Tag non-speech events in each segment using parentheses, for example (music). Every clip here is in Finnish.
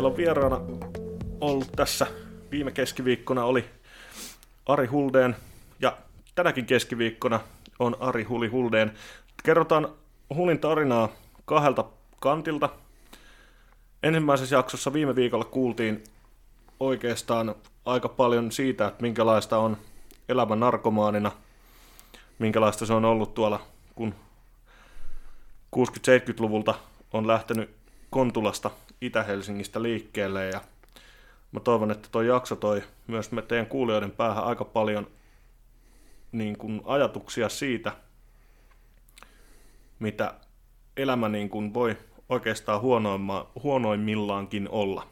meillä on vieraana ollut tässä viime keskiviikkona oli Ari Huldeen ja tänäkin keskiviikkona on Ari Huli Huldeen. Kerrotaan Hulin tarinaa kahdelta kantilta. Ensimmäisessä jaksossa viime viikolla kuultiin oikeastaan aika paljon siitä, että minkälaista on elämä narkomaanina, minkälaista se on ollut tuolla, kun 60-70-luvulta on lähtenyt Kontulasta Itä-Helsingistä liikkeelle ja mä toivon, että tuo jakso toi myös me teidän kuulijoiden päähän aika paljon niin kuin ajatuksia siitä, mitä elämä niin kuin voi oikeastaan huonoimmillaankin olla.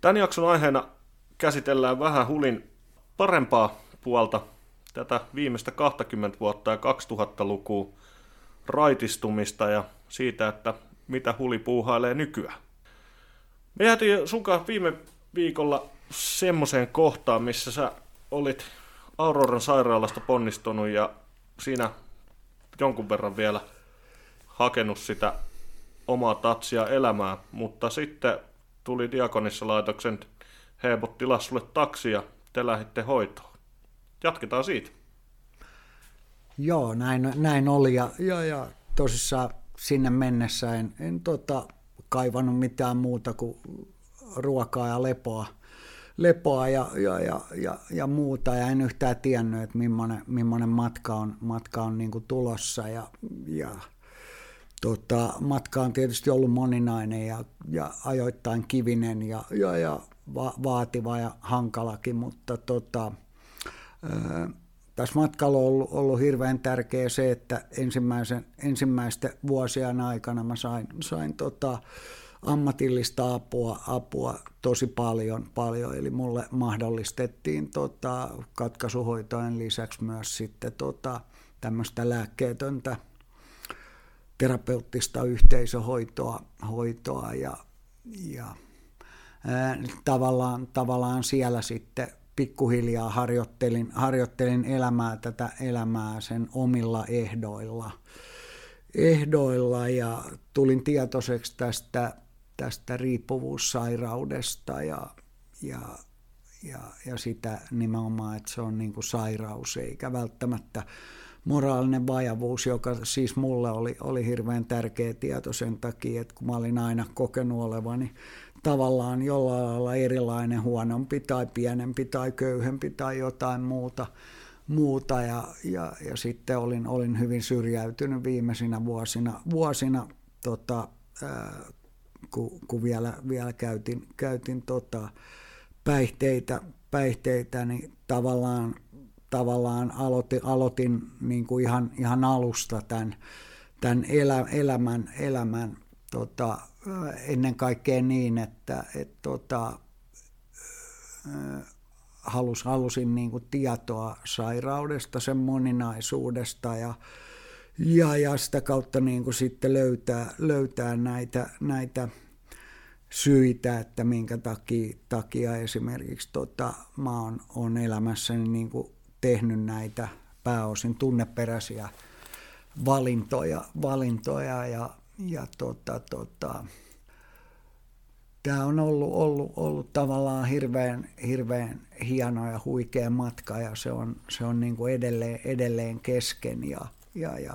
Tämän jakson aiheena käsitellään vähän Hulin parempaa puolta, tätä viimeistä 20 vuotta ja 2000-lukua raitistumista ja siitä, että mitä Huli puuhailee nykyään. Me jäätiin sunkaan viime viikolla semmoiseen kohtaan, missä sä olit Auroran sairaalasta ponnistunut ja siinä jonkun verran vielä hakenut sitä omaa tatsia elämää, mutta sitten tuli Diakonissa laitoksen Heebot tilaa sulle taksi ja te lähditte hoitoon. Jatketaan siitä. Joo, näin, näin oli ja, ja, ja tosissaan sinne mennessä en, en tota, kaivannut mitään muuta kuin ruokaa ja lepoa, lepoa ja, ja, ja, ja, ja muuta, ja en yhtään tiennyt, että millainen, millainen matka on, matka on niin kuin tulossa, ja, ja tota, matka on tietysti ollut moninainen ja, ja ajoittain kivinen ja, ja, ja va, vaativa ja hankalakin, mutta tota, ää, tässä matkalla on ollut, ollut hirveän tärkeä se, että ensimmäisen, ensimmäisten vuosien aikana mä sain, sain tota, ammatillista apua, apua tosi paljon, paljon. eli mulle mahdollistettiin tota, katkaisuhoitojen lisäksi myös sitten tota, tämmöistä lääkkeetöntä terapeuttista yhteisöhoitoa hoitoa ja, ja ää, tavallaan, tavallaan siellä sitten pikkuhiljaa harjoittelin, harjoittelin elämää tätä elämää sen omilla ehdoilla, ehdoilla ja tulin tietoiseksi tästä, tästä riippuvuussairaudesta ja, ja, ja, ja sitä nimenomaan, että se on niin kuin sairaus eikä välttämättä moraalinen vajavuus, joka siis mulle oli, oli hirveän tärkeä tieto sen takia, että kun mä olin aina kokenut olevani tavallaan jollain lailla erilainen, huonompi tai pienempi tai köyhempi tai jotain muuta, muuta. Ja, ja, ja sitten olin, olin hyvin syrjäytynyt viimeisinä vuosina, vuosina tota, ää, kun, kun vielä, vielä käytin, käytin tota, päihteitä, päihteitä, niin tavallaan, tavallaan aloitin, aloitin niin kuin ihan, ihan alusta tämän, tämän elä, elämän, elämän tota, ennen kaikkea niin, että et, tota, halus, halusin niin kuin tietoa sairaudesta, sen moninaisuudesta ja, ja, ja sitä kautta niin kuin sitten löytää, löytää näitä, näitä syitä, että minkä takia, takia esimerkiksi tota, mä oon, oon elämässäni niin kuin tehnyt näitä pääosin tunneperäisiä valintoja, valintoja ja, ja tota, tota, tämä on ollut, ollut, ollut tavallaan hirveän, hirveän hieno ja huikea matka ja se on, se on niin kuin edelleen, edelleen kesken. Ja, ja, ja.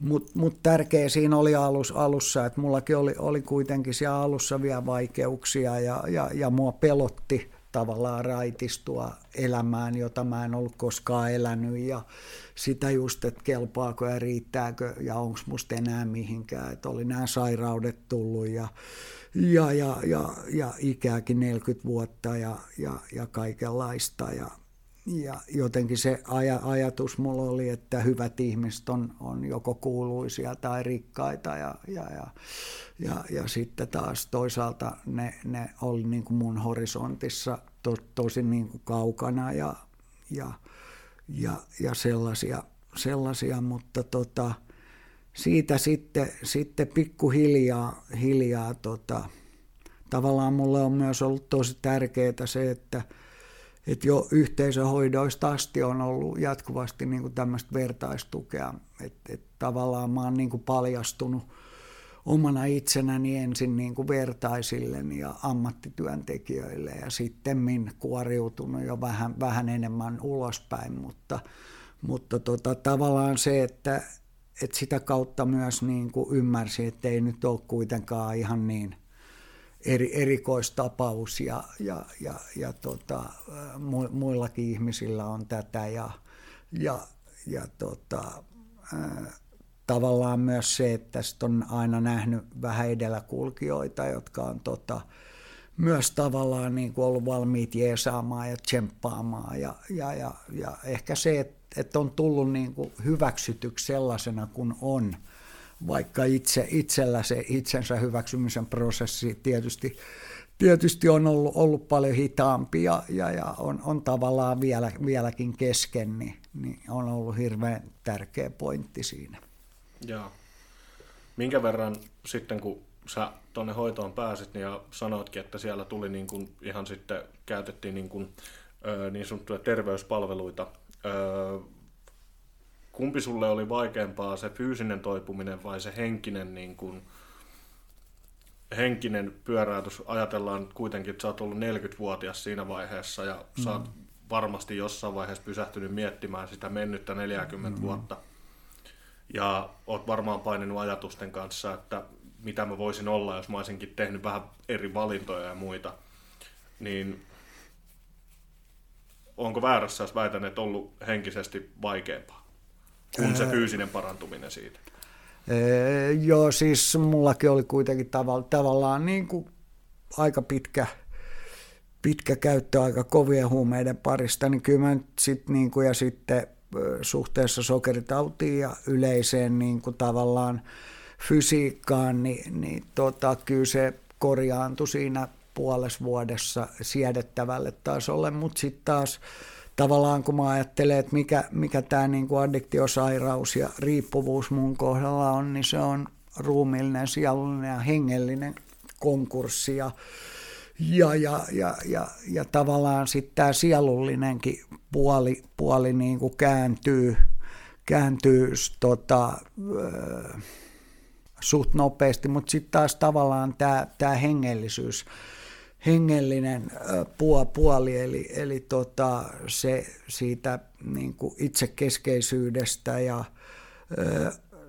Mutta mut tärkeä siinä oli alus, alussa, että mullakin oli, oli kuitenkin siellä alussa vielä vaikeuksia ja, ja, ja mua pelotti tavallaan raitistua elämään, jota mä en ollut koskaan elänyt. Ja sitä just, että kelpaako ja riittääkö ja onko musta enää mihinkään, että oli nämä sairaudet tullut ja, ja, ja, ja, ja ikääkin 40 vuotta ja, ja, ja kaikenlaista. Ja, ja jotenkin se aj- ajatus mulla oli, että hyvät ihmiset on, on joko kuuluisia tai rikkaita ja, ja, ja, ja, ja sitten taas toisaalta ne, ne oli niin kuin mun horisontissa to, tosi niin kuin kaukana ja, ja, ja, ja sellaisia, sellaisia, mutta tota, siitä sitten, sitten pikkuhiljaa hiljaa, tota, tavallaan mulle on myös ollut tosi tärkeää se, että, että jo yhteisöhoidoista asti on ollut jatkuvasti niin kuin tämmöistä vertaistukea, että, että tavallaan mä oon niin kuin paljastunut omana itsenäni ensin niin kuin vertaisille ja ammattityöntekijöille ja sitten kuoriutunut jo vähän, vähän enemmän ulospäin, mutta, mutta tota, tavallaan se, että, että sitä kautta myös niin kuin ymmärsi, että ei nyt ole kuitenkaan ihan niin eri, erikoistapaus ja, ja, ja, ja tota, muillakin ihmisillä on tätä ja, ja, ja tota, tavallaan myös se, että on aina nähnyt vähän edelläkulkijoita, jotka on tota, myös tavallaan niin kuin ollut valmiit jeesaamaan ja tsemppaamaan ja, ja, ja, ja ehkä se, että, että on tullut niin kuin hyväksytyksi sellaisena kuin on, vaikka itse, itsellä se itsensä hyväksymisen prosessi tietysti, tietysti on ollut, ollut paljon hitaampi ja, ja, ja on, on tavallaan vielä, vieläkin kesken, niin, niin on ollut hirveän tärkeä pointti siinä. Joo. Minkä verran sitten, kun sä tuonne hoitoon pääsit niin ja sanoitkin, että siellä tuli niin kuin ihan sitten, käytettiin niin, kuin, niin sanottuja terveyspalveluita. Kumpi sulle oli vaikeampaa, se fyysinen toipuminen vai se henkinen, niin kuin, henkinen pyöräytys? Ajatellaan kuitenkin, että sä oot ollut 40-vuotias siinä vaiheessa ja mm. sä oot varmasti jossain vaiheessa pysähtynyt miettimään sitä mennyttä 40 mm. vuotta ja oot varmaan painenut ajatusten kanssa, että mitä mä voisin olla, jos mä olisinkin tehnyt vähän eri valintoja ja muita, niin onko väärässä, jos väitän, että ollut henkisesti vaikeampaa? Kuin se fyysinen parantuminen siitä? Ee, joo, siis mullakin oli kuitenkin tavalla, tavallaan niin kuin aika pitkä, pitkä käyttöaika kovien huumeiden parista, niin kyllä mä sit, niin kuin, ja sitten suhteessa sokeritautiin ja yleiseen niin kuin tavallaan fysiikkaan, niin, niin tota, kyllä se korjaantui siinä puolessa vuodessa siedettävälle tasolle, mutta sitten taas tavallaan kun mä ajattelen, että mikä, mikä tämä niinku addiktiosairaus ja riippuvuus mun kohdalla on, niin se on ruumiillinen, sielullinen ja hengellinen konkurssi ja ja, ja, ja, ja, ja tavallaan sitten tämä sielullinenkin puoli, puoli niin kuin kääntyy, kääntyy tota, suht nopeasti, mutta sitten taas tavallaan tämä, tämä hengellisyys, hengellinen puoli, eli, eli tota, se siitä niin kuin itsekeskeisyydestä ja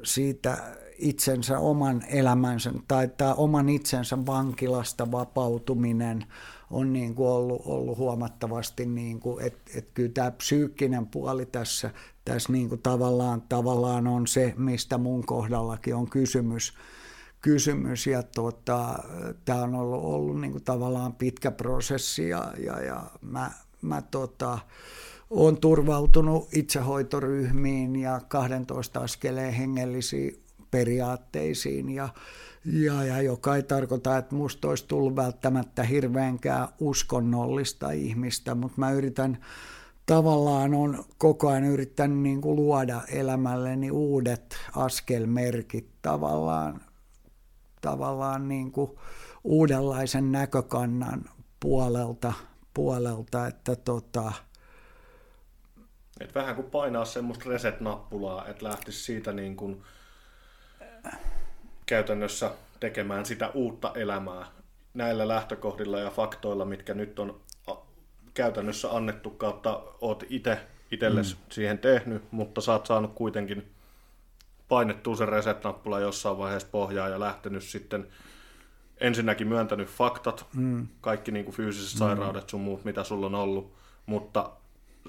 siitä itsensä oman elämänsä tai tämä oman itsensä vankilasta vapautuminen on niin kuin ollut, ollut huomattavasti, niin kuin, että, että kyllä tämä psyykkinen puoli tässä, tässä niin kuin tavallaan, tavallaan on se, mistä mun kohdallakin on kysymys. kysymys ja tota, tämä on ollut, ollut niin kuin tavallaan pitkä prosessi ja, ja, ja mä, mä tota, olen turvautunut itsehoitoryhmiin ja 12 askeleen hengellisiin periaatteisiin ja, ja, ja joka ei tarkoita, että musta olisi tullut välttämättä hirveänkään uskonnollista ihmistä, mutta mä yritän tavallaan on koko ajan yrittänyt niin kuin luoda elämälleni uudet askelmerkit tavallaan, tavallaan niin kuin uudenlaisen näkökannan puolelta, puolelta että tota, et vähän kuin painaa semmoista reset-nappulaa, että lähtisi siitä niin kuin käytännössä tekemään sitä uutta elämää näillä lähtökohdilla ja faktoilla, mitkä nyt on käytännössä annettu kautta oot itse itsellesi mm. siihen tehnyt, mutta sä oot saanut kuitenkin painettua sen reset-nappula jossain vaiheessa pohjaa ja lähtenyt sitten ensinnäkin myöntänyt faktat, mm. kaikki niin kuin fyysiset mm. sairaudet sun muut, mitä sulla on ollut, mutta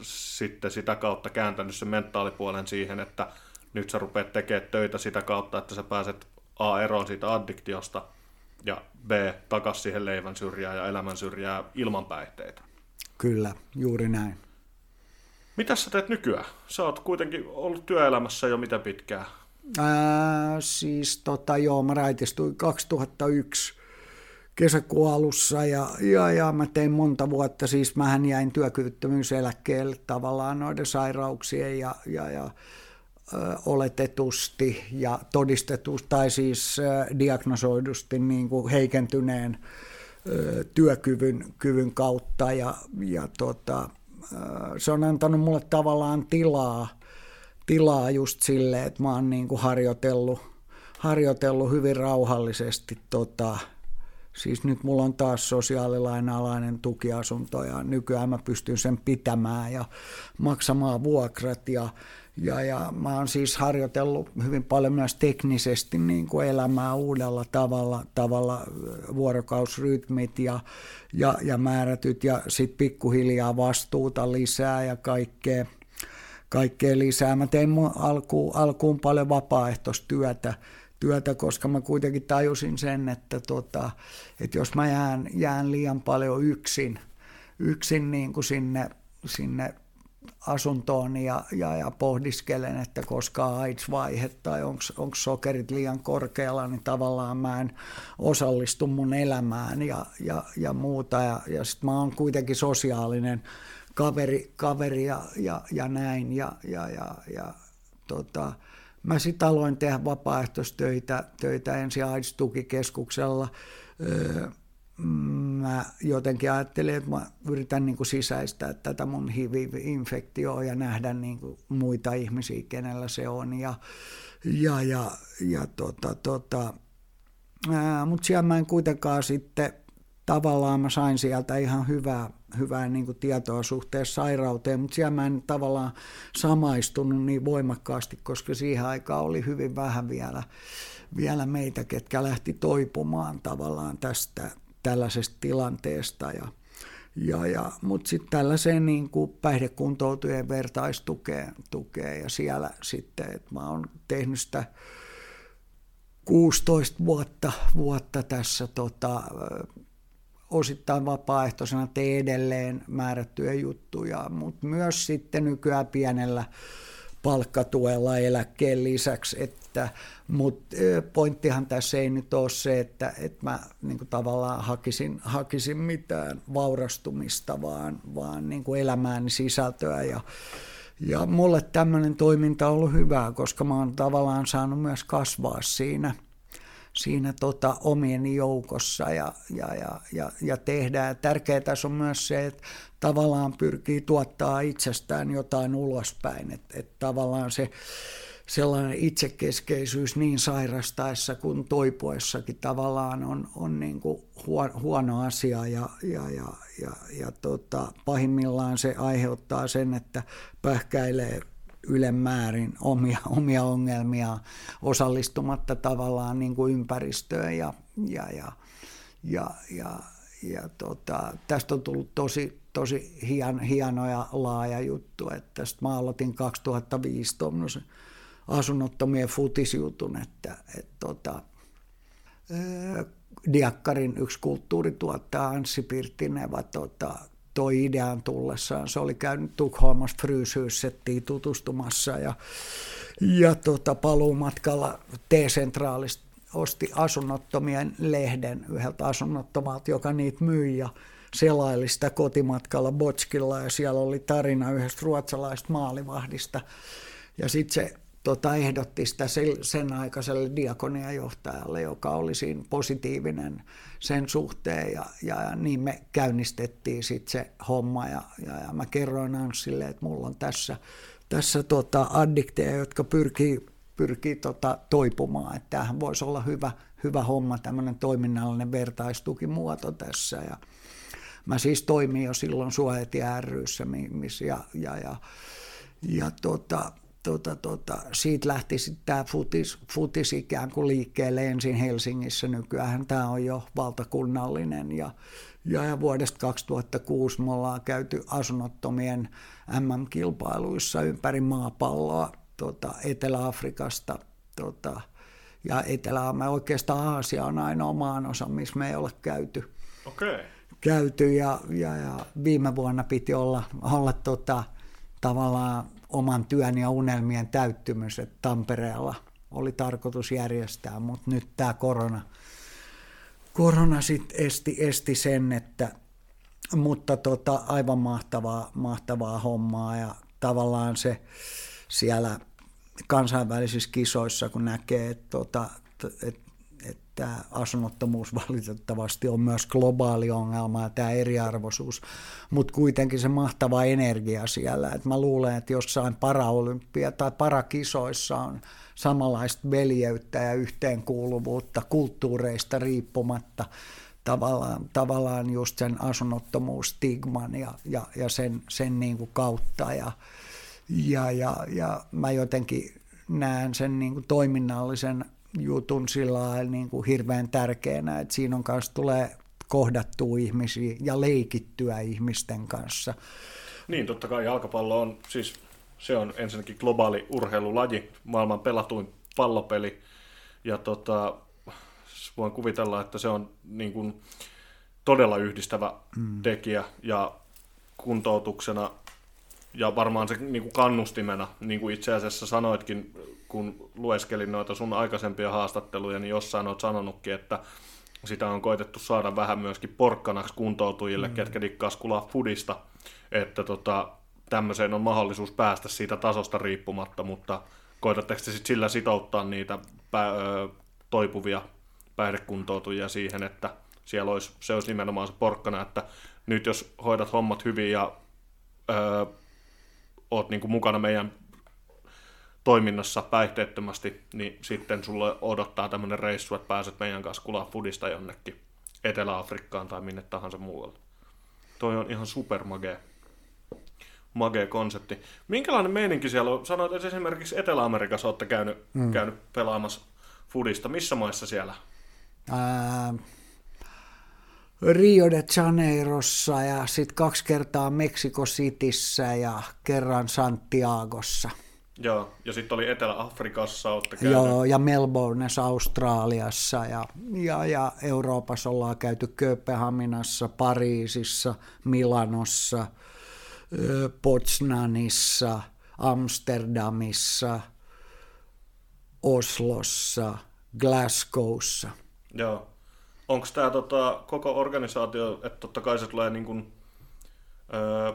sitten sitä kautta kääntänyt sen mentaalipuolen siihen, että nyt sä rupeat tekemään töitä sitä kautta, että sä pääset A eroon siitä addiktiosta ja B takas siihen leivän syrjään ja elämän syrjään ilman päihteitä. Kyllä, juuri näin. Mitä sä teet nykyään? Sä oot kuitenkin ollut työelämässä jo mitä pitkään? Ää, siis tota, joo, mä raitistuin 2001 kesäkuun alussa ja, ja, ja mä tein monta vuotta, siis mähän jäin työkyvyttömyyseläkkeelle tavallaan noiden sairauksien ja, ja, ja oletetusti ja todistetusti tai siis diagnosoidusti niin kuin heikentyneen työkyvyn kyvyn kautta. Ja, ja tota, se on antanut mulle tavallaan tilaa, tilaa just sille, että mä oon niin kuin harjoitellut, harjoitellut hyvin rauhallisesti tota, Siis nyt mulla on taas sosiaalilainalainen tukiasunto ja nykyään mä pystyn sen pitämään ja maksamaan vuokrat ja, ja, ja mä oon siis harjoitellut hyvin paljon myös teknisesti niin kuin elämää uudella tavalla, tavalla vuorokausrytmit ja, ja, ja määrätyt ja sitten pikkuhiljaa vastuuta lisää ja kaikkea, kaikkea lisää. Mä tein alkuun, alkuun paljon vapaaehtoistyötä, työtä, koska mä kuitenkin tajusin sen, että, tota, että jos mä jään, jään liian paljon yksin, yksin niin kuin sinne, sinne asuntoon ja, ja, ja pohdiskelen, että koska AIDS-vaihe tai onko sokerit liian korkealla, niin tavallaan mä en osallistu mun elämään ja, ja, ja muuta. Ja, ja sitten mä oon kuitenkin sosiaalinen kaveri, kaveri ja, ja, ja näin. Ja, ja, ja, ja tota, Mä sitten aloin tehdä vapaaehtoistöitä töitä ensin AIDS-tukikeskuksella. Öö, mä jotenkin ajattelin, että mä yritän niin kuin sisäistää tätä mun HIV-infektioa ja nähdä niin kuin muita ihmisiä, kenellä se on. Ja, ja, ja, ja tota, tota, mutta siellä mä en kuitenkaan sitten tavallaan mä sain sieltä ihan hyvää, hyvää niin kuin tietoa suhteessa sairauteen, mutta siellä mä en tavallaan samaistunut niin voimakkaasti, koska siihen aikaan oli hyvin vähän vielä, vielä meitä, ketkä lähti toipumaan tavallaan tästä tällaisesta tilanteesta. Ja, ja, ja, mutta sitten tällaiseen niin kuin päihdekuntoutujien vertaistukeen tukeen, ja siellä sitten, että mä oon tehnyt sitä 16 vuotta, vuotta tässä tota, osittain vapaaehtoisena tee edelleen määrättyjä juttuja, mutta myös sitten nykyään pienellä palkkatuella eläkkeen lisäksi, että, mutta pointtihan tässä ei nyt ole se, että, että mä niin kuin tavallaan hakisin, hakisin mitään vaurastumista, vaan, vaan niin kuin elämääni sisältöä. Ja, ja mulle tämmöinen toiminta on ollut hyvää, koska mä oon tavallaan saanut myös kasvaa siinä – siinä tota, omien joukossa ja, ja, ja, ja, ja tehdään. Tärkeää tässä on myös se, että tavallaan pyrkii tuottaa itsestään jotain ulospäin, että, että tavallaan se sellainen itsekeskeisyys niin sairastaessa kuin toipuessakin tavallaan on, on niin kuin huono asia ja, ja, ja, ja, ja tota, pahimmillaan se aiheuttaa sen, että pähkäilee ylemmäärin omia, omia ongelmia osallistumatta tavallaan niin kuin ympäristöön ja, ja, ja, ja, ja, ja tota, tästä on tullut tosi, tosi hien, hieno ja laaja juttu, että tästä mä aloitin 2005 tuommoisen asunnottomien futisjutun, että, että tota, Diakkarin yksi kulttuurituottaja Anssi Pirttineva tota, toi idean tullessaan. Se oli käynyt Tukholmassa Fryshusettiin tutustumassa ja, ja tota, paluumatkalla T-sentraalista osti asunnottomien lehden yhdeltä asunnottomalta, joka niitä myi ja selaili sitä kotimatkalla Botskilla ja siellä oli tarina yhdestä ruotsalaisesta maalivahdista. Ja sitten se tota, ehdotti sitä sen aikaiselle diakoniajohtajalle, joka oli siinä positiivinen sen suhteen. Ja, ja niin me käynnistettiin sitten se homma ja, ja, ja mä kerroin Anssille, että mulla on tässä, tässä tota addikteja, jotka pyrkii, pyrkii tota toipumaan, että tämähän voisi olla hyvä, hyvä homma, tämmöinen toiminnallinen vertaistukimuoto tässä. Ja mä siis toimin jo silloin Suojati ryssä missä ja, ja, ja, ja tota, tota, tota, siitä lähti sitten tämä futis, futis ikään kuin liikkeelle ensin Helsingissä. Nykyään tämä on jo valtakunnallinen ja, ja, vuodesta 2006 me ollaan käyty asunnottomien MM-kilpailuissa ympäri maapalloa tota, Etelä-Afrikasta tota, ja etelä me oikeastaan Aasia on ainoa maanosa, missä me ei ole käyty. Okay. Käyty ja, ja, ja, viime vuonna piti olla, olla tota, tavallaan oman työn ja unelmien täyttymys, että Tampereella oli tarkoitus järjestää, mutta nyt tämä korona, korona sitten esti, esti sen, että, mutta tota, aivan mahtavaa, mahtavaa hommaa ja tavallaan se siellä kansainvälisissä kisoissa, kun näkee, että, tota, että että asunnottomuus valitettavasti on myös globaali ongelma ja tämä eriarvoisuus, mutta kuitenkin se mahtava energia siellä. Et mä luulen, että jossain paraolympia tai parakisoissa on samanlaista veljeyttä ja yhteenkuuluvuutta kulttuureista riippumatta tavallaan, tavallaan just sen asunnottomuusstigman ja, ja, ja sen, sen niin kuin kautta. Ja, ja, ja, ja mä jotenkin näen sen niin kuin toiminnallisen jutun sillä niin kuin hirveän tärkeänä, että siinä on kanssa tulee kohdattua ihmisiä ja leikittyä ihmisten kanssa. Niin, totta kai jalkapallo on, siis se on ensinnäkin globaali urheilulaji, maailman pelatuin pallopeli, ja tota, voin kuvitella, että se on niin kuin todella yhdistävä mm. tekijä, ja kuntoutuksena ja varmaan se niin kuin kannustimena, niin kuin itse asiassa sanoitkin, kun lueskelin noita sun aikaisempia haastatteluja, niin jossain olet sanonutkin, että sitä on koitettu saada vähän myöskin porkkanaksi kuntoutujille, mm. ketkä dikkaa skulaa fudista, että tota, tämmöiseen on mahdollisuus päästä siitä tasosta riippumatta, mutta koetatteko te sit sillä sitouttaa niitä pä- ö, toipuvia päihdekuntoutujia siihen, että siellä olisi, se olisi nimenomaan se porkkana, että nyt jos hoidat hommat hyvin ja ö, oot niin kuin mukana meidän toiminnassa päihteettömästi, niin sitten sulle odottaa tämmöinen reissu, että pääset meidän kanssa kulaa fudista jonnekin Etelä-Afrikkaan tai minne tahansa muualle. Toi on ihan super magee. Magee konsepti. Minkälainen meininki siellä on? Sanoit, että esimerkiksi Etelä-Amerikassa olette käynyt, mm. käynyt pelaamassa fudista. Missä maissa siellä? Ää, Rio de Janeirossa ja sitten kaksi kertaa Mexico Cityssä ja kerran Santiagossa. Joo, ja sitten oli Etelä-Afrikassa, olette käynyt. Joo, ja Melbourneissa Australiassa ja, ja, ja Euroopassa ollaan käyty Kööpenhaminassa, Pariisissa, Milanossa, Potsnanissa, Amsterdamissa, Oslossa, Glasgowssa. Joo. Onko tämä tota, koko organisaatio, että totta kai se tulee niin kuin, öö,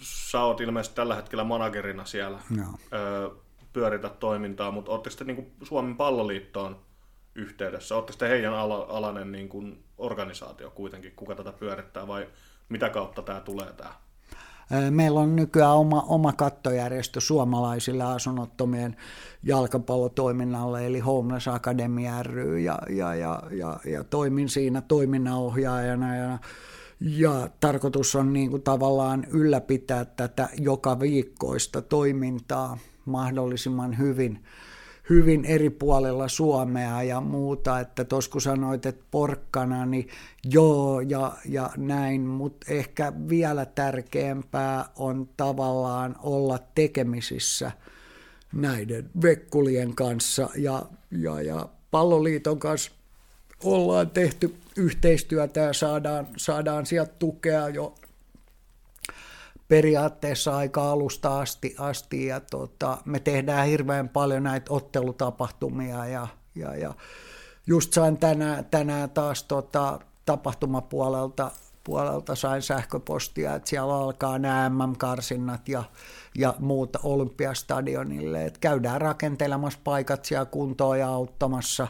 sä oot ilmeisesti tällä hetkellä managerina siellä, no. öö, pyöritä toimintaa, mutta ootteko te niin Suomen palloliittoon yhteydessä? Ootteko te heidän ala, alainen niin kuin organisaatio kuitenkin, kuka tätä pyörittää vai mitä kautta tämä tulee tämä? Meillä on nykyään oma, oma kattojärjestö suomalaisille asunnottomien jalkapallotoiminnalle, eli Homeless Academy ry, ja, ja, ja, ja, ja toimin siinä toiminnanohjaajana. Ja, ja tarkoitus on niin kuin tavallaan ylläpitää tätä joka viikkoista toimintaa mahdollisimman hyvin hyvin eri puolilla Suomea ja muuta, että tuossa kun sanoit, että porkkana, niin joo ja, ja näin, mutta ehkä vielä tärkeämpää on tavallaan olla tekemisissä näiden vekkulien kanssa ja, ja, ja palloliiton kanssa ollaan tehty yhteistyötä ja saadaan, saadaan sieltä tukea jo periaatteessa aika alusta asti, asti ja tota, me tehdään hirveän paljon näitä ottelutapahtumia ja, ja, ja just sain tänään, tänään taas tota, tapahtumapuolelta puolelta sain sähköpostia, että siellä alkaa nämä MM-karsinnat ja, ja muut Olympiastadionille. Että käydään rakentelemassa paikat siellä kuntoon ja auttamassa,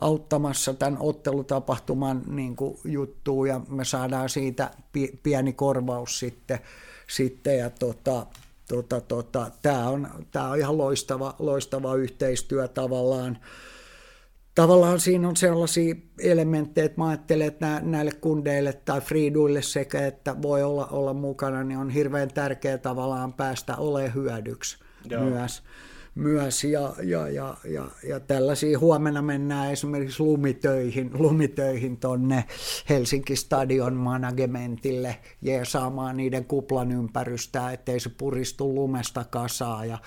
auttamassa tämän ottelutapahtuman niin juttuun ja me saadaan siitä pieni korvaus sitten sitten ja tota, tota, tota, tämä on, tää on ihan loistava, loistava yhteistyö tavallaan. Tavallaan siinä on sellaisia elementtejä, että mä ajattelen, että näille kundeille tai friiduille sekä, että voi olla, olla mukana, niin on hirveän tärkeää tavallaan päästä olemaan hyödyksi Joo. myös myös ja, ja, ja, ja, ja tällaisia. Huomenna mennään esimerkiksi lumitöihin, lumitöihin tonne Helsinki Stadion managementille ja saamaan niiden kuplan ympärystä, ettei se puristu lumesta kasaan ja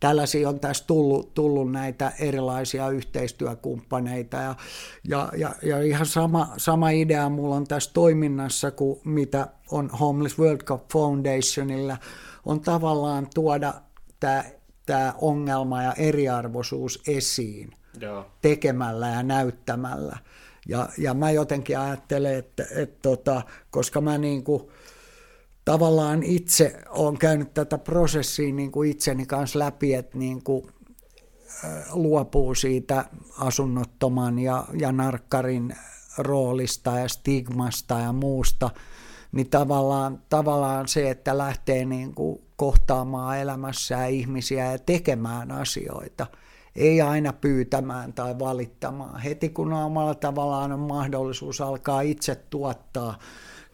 tällaisia on tässä tullut, tullut näitä erilaisia yhteistyökumppaneita ja, ja, ja, ja ihan sama, sama idea mulla on tässä toiminnassa kuin mitä on Homeless World Cup Foundationilla, on tavallaan tuoda tämä tämä ongelma ja eriarvoisuus esiin Joo. tekemällä ja näyttämällä. Ja, ja mä jotenkin ajattelen, että, että tota, koska mä niin kuin, tavallaan itse olen käynyt tätä prosessia niin kuin itseni kanssa läpi, että niin kuin, luopuu siitä asunnottoman ja, ja narkkarin roolista ja stigmasta ja muusta, niin tavallaan, tavallaan se, että lähtee niin kuin kohtaamaan elämässään ihmisiä ja tekemään asioita, ei aina pyytämään tai valittamaan. Heti kun omalla tavallaan on mahdollisuus alkaa itse tuottaa,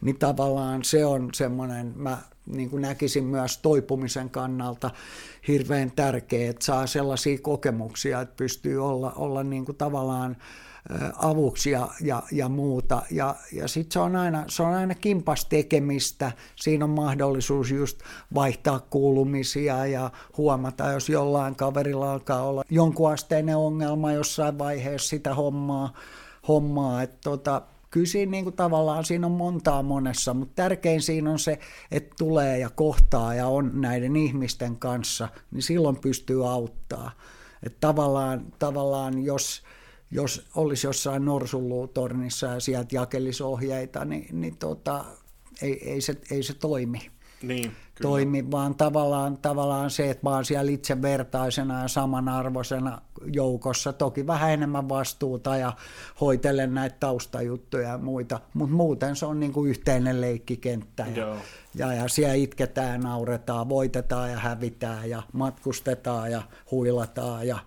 niin tavallaan se on semmoinen, mä niin kuin näkisin myös toipumisen kannalta hirveän tärkeä, että saa sellaisia kokemuksia, että pystyy olla, olla niin kuin tavallaan avuksi ja, ja, ja muuta. Ja, ja sitten se on aina, se on aina kimpas tekemistä. Siinä on mahdollisuus just vaihtaa kuulumisia ja huomata, jos jollain kaverilla alkaa olla jonkunasteinen ongelma jossain vaiheessa sitä hommaa. hommaa. Että tota, kyllä siinä niin kuin tavallaan siinä on montaa monessa, mutta tärkein siinä on se, että tulee ja kohtaa ja on näiden ihmisten kanssa, niin silloin pystyy auttaa. Että tavallaan, tavallaan jos, jos olisi jossain norsulluutornissa ja sieltä jakelisi ohjeita, niin, niin tota, ei, ei, se, ei se toimi. Niin, Kyllä. toimi, vaan tavallaan, tavallaan se, että mä oon siellä itsevertaisena ja samanarvoisena joukossa, toki vähän enemmän vastuuta ja hoitelen näitä taustajuttuja ja muita, mutta muuten se on niin kuin yhteinen leikkikenttä ja, ja, ja siellä itketään, nauretaan, voitetaan ja hävitään ja matkustetaan ja huilataan ja,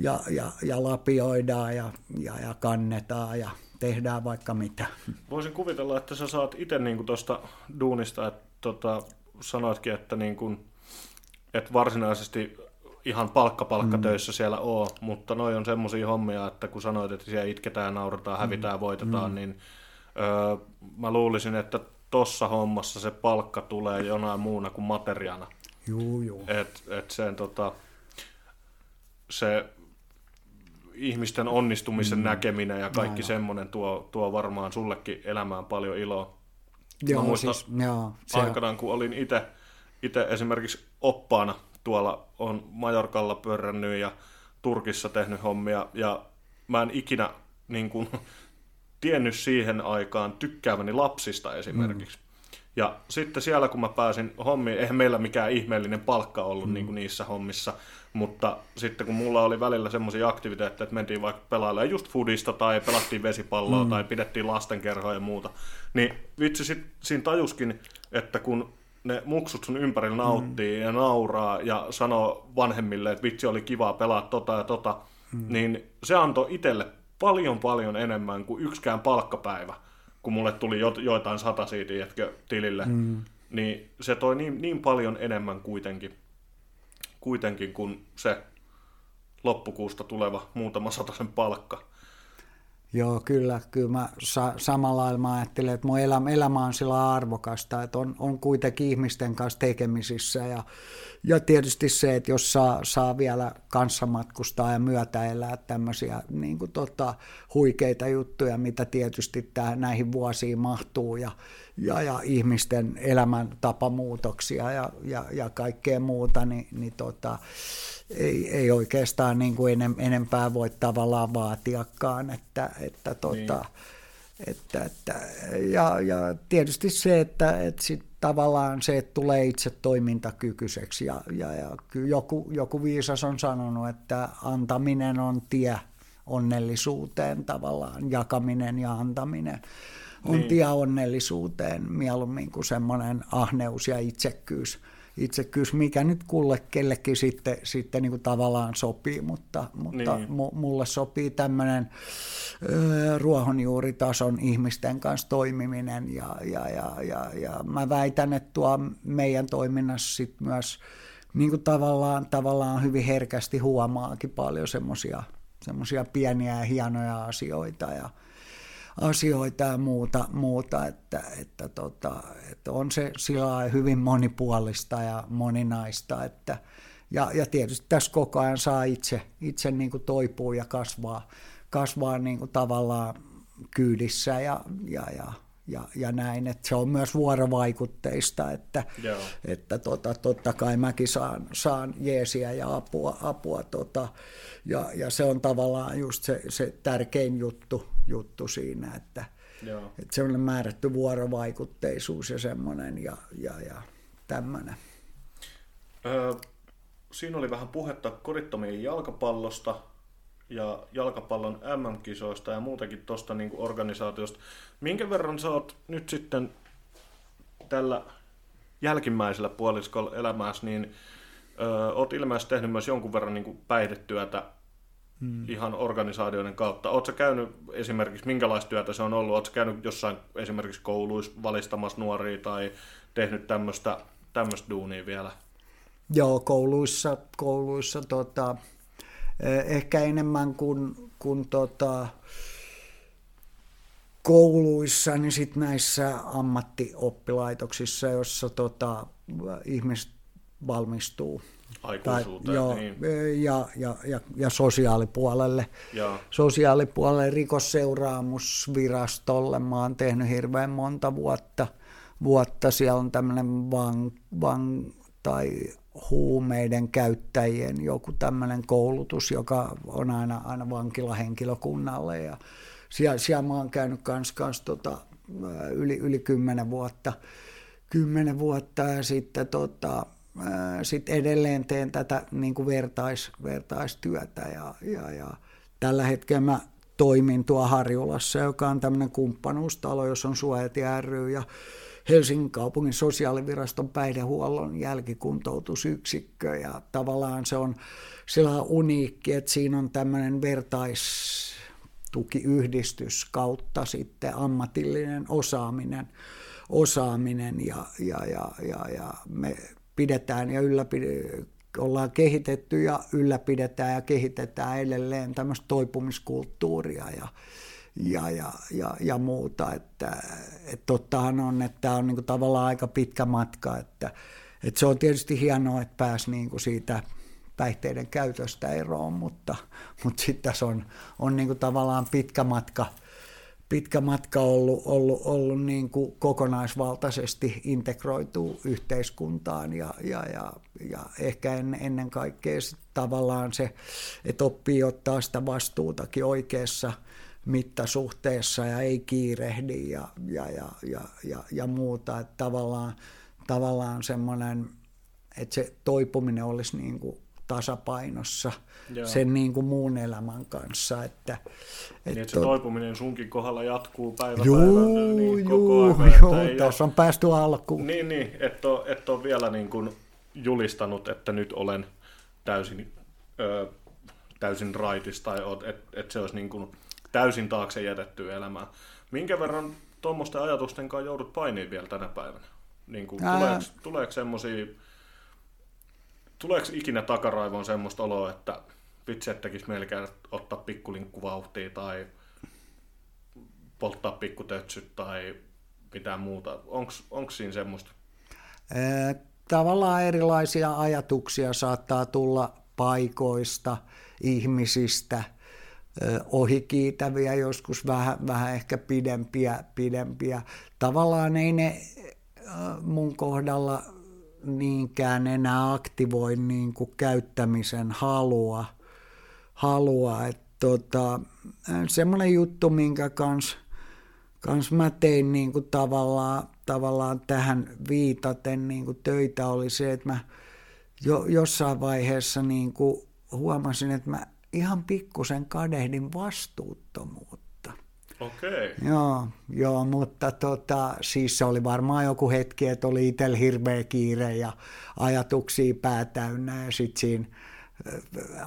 ja, ja, ja lapioidaan ja, ja, ja kannetaan ja tehdään vaikka mitä. Voisin kuvitella, että sä saat itse niin tuosta duunista, että tota, sanoitkin, että niin kuin, et varsinaisesti ihan palkka-palkkatöissä mm. siellä oo, mutta noi on semmoisia hommia, että kun sanoit, että siellä itketään, naurataan, hävitään, mm. voitetaan, mm. niin öö, mä luulisin, että tossa hommassa se palkka tulee jonain muuna kuin materiaana. Juu, juu. Et, et sen, tota, se ihmisten onnistumisen mm. näkeminen ja kaikki semmoinen tuo, tuo varmaan sullekin elämään paljon iloa. Joo, Mä muistan siis, joo, se aikanaan, kun olin itse esimerkiksi oppaana tuolla, on Majorkalla pyörännyt ja Turkissa tehnyt hommia, ja mä en ikinä niin kuin, (laughs) tiennyt siihen aikaan tykkääväni lapsista esimerkiksi. Mm. Ja sitten siellä, kun mä pääsin hommiin, eihän meillä mikään ihmeellinen palkka ollut mm. niin kuin niissä hommissa, mutta sitten kun mulla oli välillä semmoisia aktiviteetteja, että mentiin vaikka pelailemaan just foodista tai pelattiin vesipalloa mm. tai pidettiin lastenkerhoa ja muuta, niin vitsi sit, siinä tajuskin, että kun ne muksut sun ympärillä mm. nauttii mm. ja nauraa ja sanoo vanhemmille, että vitsi oli kivaa pelaa tota ja tota, mm. niin se antoi itselle paljon paljon enemmän kuin yksikään palkkapäivä, kun mulle tuli jo, joitain siitä jätkö tilille, mm. niin se toi niin, niin paljon enemmän kuitenkin kuitenkin kuin se loppukuusta tuleva muutama sen palkka. Joo, kyllä. Kyllä mä sa- samalla lailla ajattelen, että mun elämä, elämä on sillä arvokasta, että on, on kuitenkin ihmisten kanssa tekemisissä ja, ja tietysti se, että jos saa, saa vielä kanssamatkustaa ja myötäelää tämmöisiä niin kuin tota, huikeita juttuja, mitä tietysti tää, näihin vuosiin mahtuu ja, ja, ja ihmisten elämäntapamuutoksia ja, ja, ja kaikkea muuta, niin, niin tota, ei, ei oikeastaan niin kuin enempää voi tavallaan vaatiakaan. Että, että, tota, niin. että, että, ja, ja tietysti se, että, että sit tavallaan se, että tulee itse toimintakykyiseksi. Ja, ja, ja joku, joku viisas on sanonut, että antaminen on tie onnellisuuteen tavallaan, jakaminen ja antaminen on niin. tie onnellisuuteen mieluummin kuin semmoinen ahneus ja itsekkyys itsekkyys, mikä nyt kulle kellekin sitten, sitten niin kuin tavallaan sopii, mutta, mutta niin. mulle sopii tämmöinen ruohonjuuritason ihmisten kanssa toimiminen ja, ja, ja, ja, ja mä väitän, että tuo meidän toiminnassa sit myös niin kuin tavallaan, tavallaan hyvin herkästi huomaakin paljon semmoisia pieniä ja hienoja asioita ja, asioita ja muuta, muuta että, että, tota, että on se sillä hyvin monipuolista ja moninaista, että, ja, ja tietysti tässä koko ajan saa itse, itse niin kuin toipua ja kasvaa, kasvaa niin kuin tavallaan kyydissä ja, ja, ja ja, ja näin, että se on myös vuorovaikutteista, että, Joo. että tota, totta kai mäkin saan, saan jeesiä ja apua, apua tota, ja, ja, se on tavallaan just se, se tärkein juttu, juttu siinä, että, Joo. että se on määrätty vuorovaikutteisuus ja semmoinen ja, ja, ja tämmöinen. Öö, siinä oli vähän puhetta kodittomien jalkapallosta ja jalkapallon MM-kisoista ja muutenkin tuosta niin organisaatiosta. Minkä verran sä oot nyt sitten tällä jälkimmäisellä puoliskolla elämässä, niin ö, oot ilmeisesti tehnyt myös jonkun verran niin kuin päihdetyötä hmm. ihan organisaatioiden kautta. Oletko käynyt esimerkiksi, minkälaista työtä se on ollut? Oletko käynyt jossain esimerkiksi kouluissa valistamassa nuoria tai tehnyt tämmöistä duunia vielä? Joo, kouluissa, kouluissa tota, ehkä enemmän kuin, kuin tota, kouluissa, niin sitten näissä ammattioppilaitoksissa, joissa tota, ihmiset valmistuu aikuisuuteen. joo, niin. ja, ja, ja, ja sosiaalipuolelle. Ja. Sosiaalipuolelle rikosseuraamusvirastolle. Mä oon tehnyt hirveän monta vuotta. vuotta. Siellä on tämmöinen van, van, tai huumeiden käyttäjien joku tämmöinen koulutus, joka on aina, aina vankilahenkilökunnalle. Ja siellä, siellä mä oon käynyt kans, kans tota, yli, yli kymmenen vuotta. Kymmenen vuotta ja sitten tota, sit edelleen teen tätä niin kuin vertais, vertaistyötä ja, ja, ja tällä hetkellä mä toimin tuo Harjulassa, joka on tämmöinen kumppanuustalo, jossa on Suojati ry ja Helsingin kaupungin sosiaaliviraston päihdehuollon jälkikuntoutusyksikkö. Ja tavallaan se on sillä uniikki, että siinä on tämmöinen vertaistukiyhdistys kautta sitten ammatillinen osaaminen, osaaminen ja, ja, ja, ja, ja me pidetään ja ylläpidetään ollaan kehitetty ja ylläpidetään ja kehitetään edelleen tämmöistä toipumiskulttuuria ja, ja, ja, ja, ja muuta. Että, että tottahan on, että tämä on niin kuin tavallaan aika pitkä matka, että, että se on tietysti hienoa, että pääsi niin kuin siitä päihteiden käytöstä eroon, mutta, mutta sitten tässä on, on niin kuin tavallaan pitkä matka – pitkä matka ollut, ollut, ollut niin kuin kokonaisvaltaisesti integroituu yhteiskuntaan ja, ja, ja, ja ehkä en, ennen kaikkea tavallaan se, että oppii ottaa sitä vastuutakin oikeassa mittasuhteessa ja ei kiirehdi ja, ja, ja, ja, ja, ja muuta. Että tavallaan, tavallaan semmoinen, että se toipuminen olisi niin kuin tasapainossa Joo. sen niin kuin muun elämän kanssa. Että, et niin, että se toipuminen sunkin kohdalla jatkuu päivä juu, päivältä niin juu, koko ajan. Juu, tässä on päästy alkuun. Niin, niin että ole, et ole vielä niin kuin julistanut, että nyt olen täysin, ö, täysin raitis tai että et se olisi niin kuin täysin taakse jätetty elämää. Minkä verran tuommoisten ajatusten kanssa joudut painiin vielä tänä päivänä? Niin kuin, tuleeko, tuleeko semmoisia Tuleeko ikinä takaraivoon semmoista oloa, että vitsi, että tekisi melkein ottaa pikkulinkkuvauhtia tai polttaa pikkutötsyt tai mitään muuta? Onko siinä semmoista? Tavallaan erilaisia ajatuksia saattaa tulla paikoista, ihmisistä, ohikiitäviä, joskus vähän, vähän ehkä pidempiä, pidempiä. Tavallaan ei ne mun kohdalla niinkään enää aktivoi niin kuin käyttämisen halua. halua. tota, semmoinen juttu, minkä kanssa kans mä tein niin kuin tavallaan, tavallaan tähän viitaten niin kuin töitä oli se, että mä jo, jossain vaiheessa niin kuin huomasin, että mä ihan pikkusen kadehdin vastuuttomuutta Okei. Okay. Joo, joo, mutta tota, siis se oli varmaan joku hetki, että oli itsellä hirveä kiire ja ajatuksia päätäynnä ja sitten siinä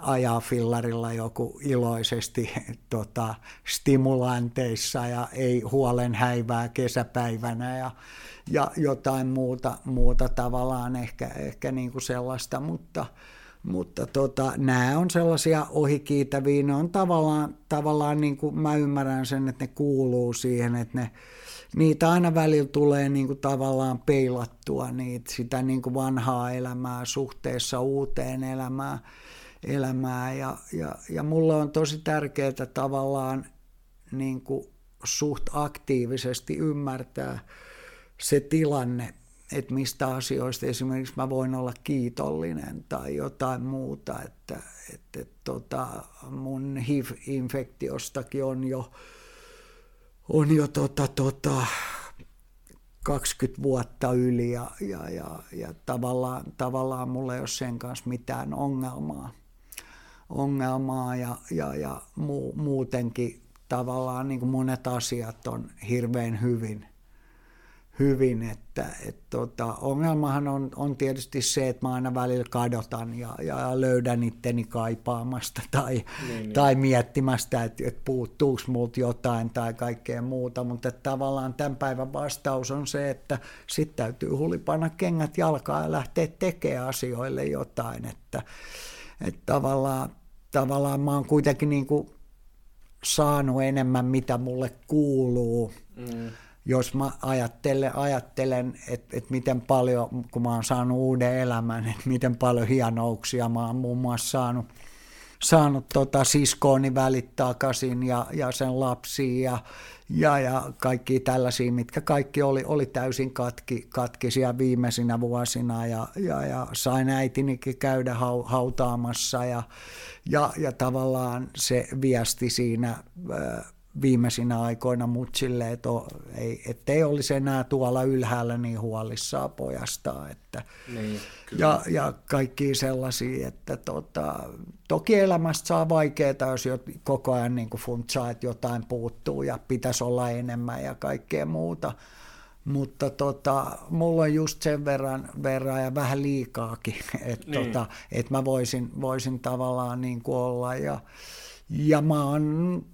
ajaa fillarilla joku iloisesti (laughs) tota, stimulanteissa ja ei huolen häivää kesäpäivänä ja, ja jotain muuta, muuta tavallaan ehkä, ehkä niin kuin sellaista, mutta, mutta tota, nämä on sellaisia ohikiitäviä, ne on tavallaan, tavallaan niin kuin mä ymmärrän sen, että ne kuuluu siihen, että ne, niitä aina välillä tulee niin kuin tavallaan peilattua niitä, sitä niin kuin vanhaa elämää suhteessa uuteen elämään, elämää. Ja, ja, ja mulle on tosi tärkeää tavallaan niin kuin suht aktiivisesti ymmärtää se tilanne, että mistä asioista esimerkiksi mä voin olla kiitollinen tai jotain muuta, että, että, että tota, mun HIV-infektiostakin on jo, on jo tota, tota, 20 vuotta yli ja, ja, ja, ja tavallaan, tavallaan mulla ei ole sen kanssa mitään ongelmaa. ongelmaa ja, ja, ja mu, muutenkin tavallaan niin kuin monet asiat on hirveän hyvin hyvin, että et tota, ongelmahan on, on tietysti se, että mä aina välillä kadotan ja, ja löydän itteni kaipaamasta tai, niin, niin. tai miettimästä, että, että puuttuuko multa jotain tai kaikkea muuta, mutta tavallaan tämän päivän vastaus on se, että sitten täytyy hulipana kengät jalkaa ja lähteä tekemään asioille jotain, että, että tavallaan, tavallaan mä oon kuitenkin niin kuin saanut enemmän, mitä mulle kuuluu, mm jos mä ajattelen, ajattelen että, että miten paljon, kun mä oon saanut uuden elämän, että miten paljon hienouksia mä oon muun muassa saanut, saanut tota siskooni välittää kasin ja, ja sen lapsia ja, ja, ja kaikki tällaisia, mitkä kaikki oli, oli täysin katki, katkisia viimeisinä vuosina ja, ja, ja sain äitinikin käydä hautaamassa ja, ja, ja tavallaan se viesti siinä viimeisinä aikoina mut silleen, että ei, ettei olisi enää tuolla ylhäällä niin huolissaan pojasta. Että, niin, ja, ja kaikki sellaisia, että tota, toki elämästä saa vaikeaa, jos koko ajan niin funtsaa, että jotain puuttuu ja pitäisi olla enemmän ja kaikkea muuta. Mutta tota, mulla on just sen verran, verran ja vähän liikaakin, (laughs) että niin. tota, et mä voisin, voisin tavallaan niin kuin olla. Ja, ja mä oon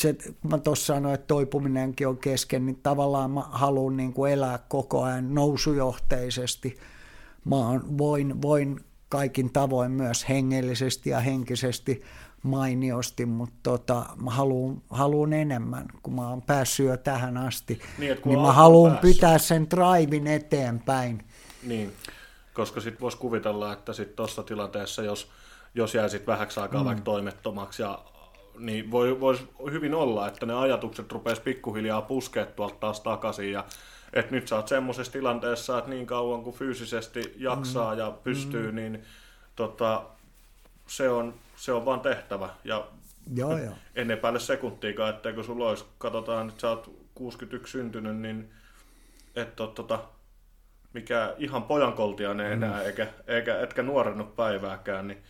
se, mä tuossa sanoin, että toipuminenkin on kesken, niin tavallaan mä haluan niin kuin elää koko ajan nousujohteisesti. Mä voin, voin kaikin tavoin myös hengellisesti ja henkisesti mainiosti, mutta tota, mä haluan, haluan enemmän, kun mä oon päässyt jo tähän asti. Niin, niin mä haluan päässyt. pitää sen drivin eteenpäin. Niin, koska sitten voisi kuvitella, että sitten tuossa tilanteessa, jos, jos jäisit vähäksi aikaa mm. vaikka toimettomaksi ja niin voi, voisi hyvin olla, että ne ajatukset rupeaisi pikkuhiljaa puskea tuolta taas takaisin ja että nyt sä oot semmoisessa tilanteessa, että niin kauan kuin fyysisesti jaksaa mm. ja pystyy, mm. niin tota, se, on, se on vaan tehtävä. Ja joo, joo. en epäile sekuntiikaan, etteikö sulla olisi, katsotaan, että sä oot 61 syntynyt, niin et ole tota, mikä ihan pojankoltia enää, mm. eikä, eikä, etkä nuorennut päivääkään, niin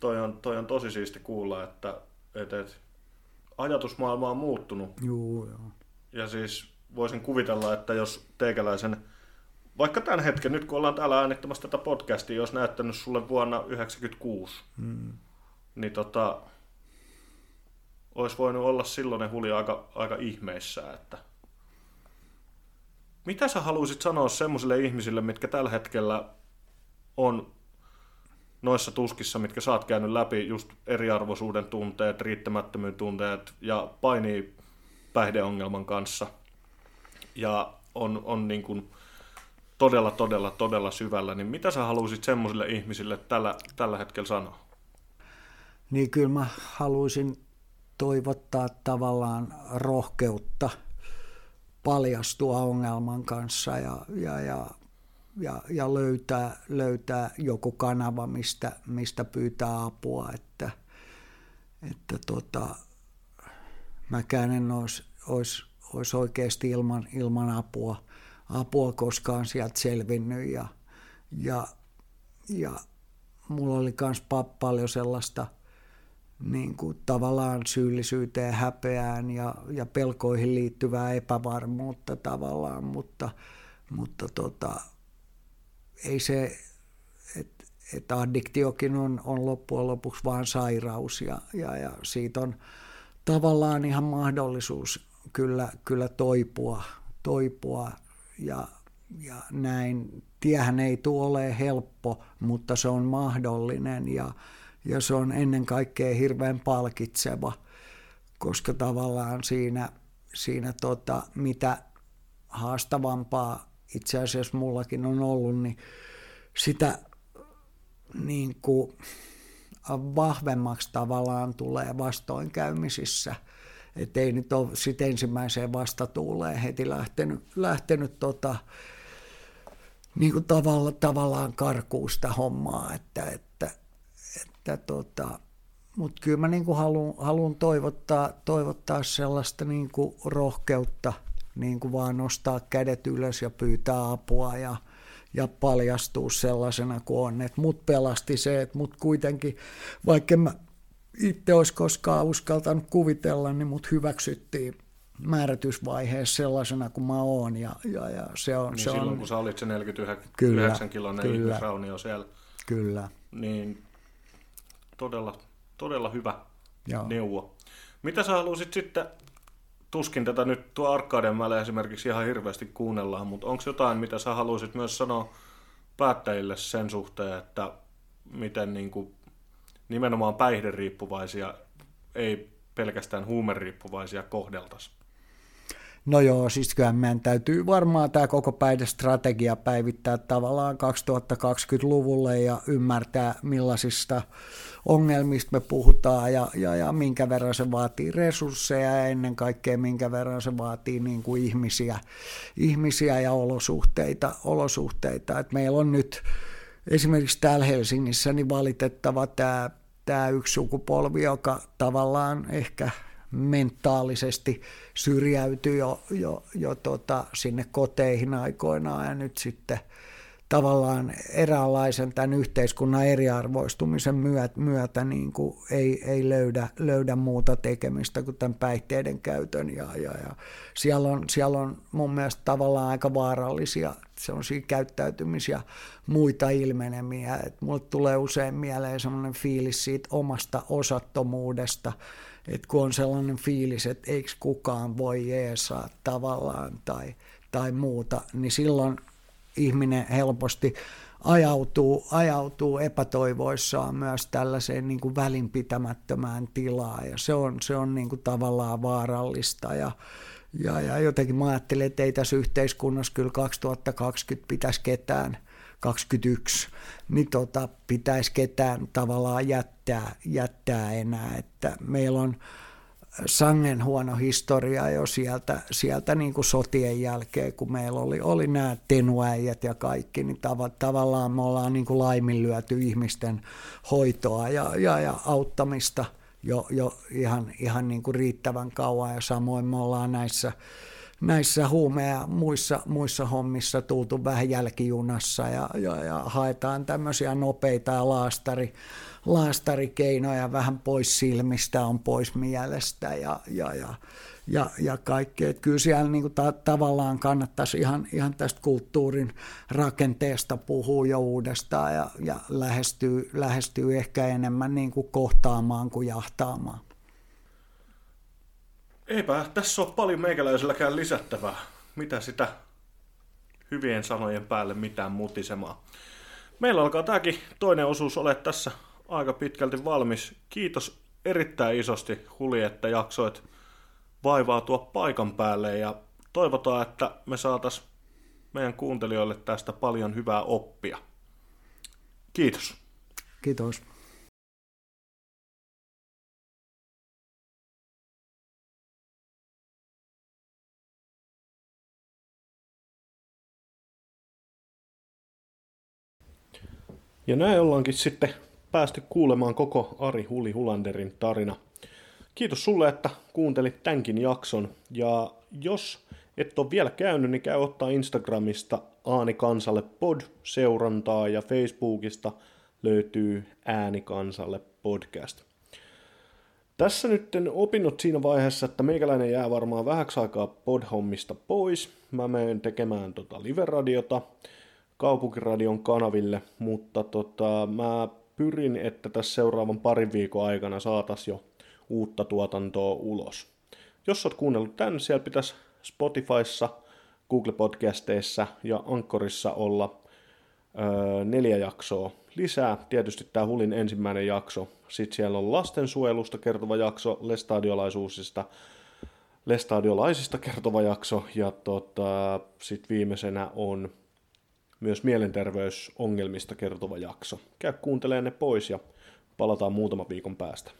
toi on, toi on tosi siisti kuulla, että et, et, ajatusmaailma on muuttunut. Joo, joo. Ja siis voisin kuvitella, että jos teikäläisen, vaikka tämän hetken, nyt kun ollaan täällä äänittämässä tätä podcastia, jos näyttänyt sulle vuonna 1996, hmm. niin tota, olisi voinut olla silloin huli aika, aika ihmeissä, että mitä sä haluaisit sanoa semmoisille ihmisille, mitkä tällä hetkellä on noissa tuskissa, mitkä sä oot käynyt läpi, just eriarvoisuuden tunteet, riittämättömyyden tunteet ja painii päihdeongelman kanssa ja on, on niin kuin todella, todella, todella syvällä, niin mitä sä haluaisit semmoisille ihmisille tällä, tällä hetkellä sanoa? Niin kyllä mä haluaisin toivottaa tavallaan rohkeutta paljastua ongelman kanssa ja, ja, ja ja, ja löytää, löytää joku kanava, mistä, mistä pyytää apua, että, että tota, mäkään en olisi, olisi, olisi oikeasti ilman, ilman apua, apua koskaan sieltä selvinnyt ja, ja, ja mulla oli myös paljon sellaista niin kuin tavallaan syyllisyyteen, häpeään ja, ja pelkoihin liittyvää epävarmuutta tavallaan, mutta, mutta tota, ei se, että et addiktiokin on, on loppujen lopuksi vain sairaus ja, ja, ja siitä on tavallaan ihan mahdollisuus kyllä, kyllä toipua, toipua ja, ja näin. Tiehän ei tule ole helppo, mutta se on mahdollinen ja, ja se on ennen kaikkea hirveän palkitseva, koska tavallaan siinä, siinä tota, mitä haastavampaa itse asiassa mullakin on ollut, niin sitä niin kuin vahvemmaksi tavallaan tulee vastoinkäymisissä. Että ei nyt ole sitten ensimmäiseen vastatuuleen heti lähtenyt, lähtenyt tota, niin kuin tavalla, tavallaan karkuusta hommaa. Että, että, että tota, mutta kyllä mä niin haluan, haluan toivottaa, toivottaa sellaista niin kuin rohkeutta niin kuin vaan nostaa kädet ylös ja pyytää apua ja, ja paljastuu sellaisena kuin on. Et mut pelasti se, että mut kuitenkin, vaikka mä itse olisi koskaan uskaltanut kuvitella, niin mut hyväksyttiin määrätysvaiheessa sellaisena kuin mä oon. Ja, ja, ja se on, niin se silloin on, kun sä olit se 49 Kyllä, kilon kyllä. ihmisraunio siellä, Kyllä, niin todella, todella hyvä joo. neuvo. Mitä sä haluaisit sitten, tuskin tätä nyt tuo Arkadenmäellä esimerkiksi ihan hirveästi kuunnellaan, mutta onko jotain, mitä sä haluaisit myös sanoa päättäjille sen suhteen, että miten niin kuin nimenomaan päihderiippuvaisia, ei pelkästään huumeriippuvaisia kohdeltaisiin? No joo, siis kyllä meidän täytyy varmaan tämä koko päihdestrategia päivittää tavallaan 2020-luvulle ja ymmärtää millaisista ongelmista me puhutaan ja, ja, ja minkä verran se vaatii resursseja ja ennen kaikkea minkä verran se vaatii niin kuin ihmisiä, ihmisiä ja olosuhteita. olosuhteita. Et meillä on nyt esimerkiksi täällä Helsingissä niin valitettava tämä, tämä yksi sukupolvi, joka tavallaan ehkä mentaalisesti syrjäytyi jo, jo, jo tota, sinne koteihin aikoinaan ja nyt sitten tavallaan eräänlaisen tämän yhteiskunnan eriarvoistumisen myötä, myötä niin kuin ei, ei löydä, löydä muuta tekemistä kuin tämän päihteiden käytön. Ja, ja, ja siellä, on, siellä on mun mielestä tavallaan aika vaarallisia sellaisia käyttäytymisiä muita ilmenemiä. Et mulle tulee usein mieleen sellainen fiilis siitä omasta osattomuudesta, että kun on sellainen fiilis, että eikö kukaan voi jeesaa tavallaan tai, tai muuta, niin silloin ihminen helposti ajautuu, ajautuu epätoivoissaan myös tällaiseen niin kuin välinpitämättömään tilaan. Ja se on, se on niin kuin tavallaan vaarallista. Ja, ja, ja jotenkin mä ajattelin, että ei tässä yhteiskunnassa kyllä 2020 pitäisi ketään 21, niin tota, pitäisi ketään tavallaan jättää, jättää enää, että meillä on sangen huono historia jo sieltä, sieltä niin kuin sotien jälkeen, kun meillä oli, oli nämä tenuäijät ja kaikki, niin tav- tavallaan me ollaan niin kuin laiminlyöty ihmisten hoitoa ja, ja, ja auttamista jo, jo ihan, ihan niin kuin riittävän kauan. Ja samoin me ollaan näissä näissä huume- ja muissa, muissa hommissa tultu vähän jälkijunassa ja, ja, ja haetaan tämmöisiä nopeita ja laastari, laastarikeinoja vähän pois silmistä, on pois mielestä ja, ja, ja, ja, ja kaikkea. Että kyllä siellä niin kuin ta- tavallaan kannattaisi ihan, ihan tästä kulttuurin rakenteesta puhua jo uudestaan ja, ja lähestyy, lähestyy ehkä enemmän niin kuin kohtaamaan kuin jahtaamaan. Eipä tässä ole paljon meikäläiselläkään lisättävää. Mitä sitä hyvien sanojen päälle mitään mutisemaan. Meillä alkaa tämäkin toinen osuus ole tässä aika pitkälti valmis. Kiitos erittäin isosti Huli, että jaksoit vaivautua paikan päälle ja toivotaan, että me saatas meidän kuuntelijoille tästä paljon hyvää oppia. Kiitos. Kiitos. Ja näin ollaankin sitten päästy kuulemaan koko Ari Huli Hulanderin tarina. Kiitos sulle, että kuuntelit tämänkin jakson. Ja jos et ole vielä käynyt, niin käy ottaa Instagramista Aani Kansalle pod seurantaa ja Facebookista löytyy Ääni Kansalle podcast. Tässä nyt opinnot siinä vaiheessa, että meikäläinen jää varmaan vähäksi aikaa podhommista pois. Mä menen tekemään tota live-radiota kaupunkiradion kanaville, mutta tota, mä pyrin, että tässä seuraavan parin viikon aikana saatas jo uutta tuotantoa ulos. Jos oot kuunnellut tän, siellä pitäisi Spotifyssa, Google Podcasteissa ja Ankorissa olla öö, neljä jaksoa lisää. Tietysti tämä Hulin ensimmäinen jakso. Sitten siellä on lastensuojelusta kertova jakso, lestadiolaisuusista, lestadiolaisista kertova jakso ja tota, sitten viimeisenä on myös mielenterveysongelmista kertova jakso. Käy kuuntelemaan ne pois ja palataan muutama viikon päästä.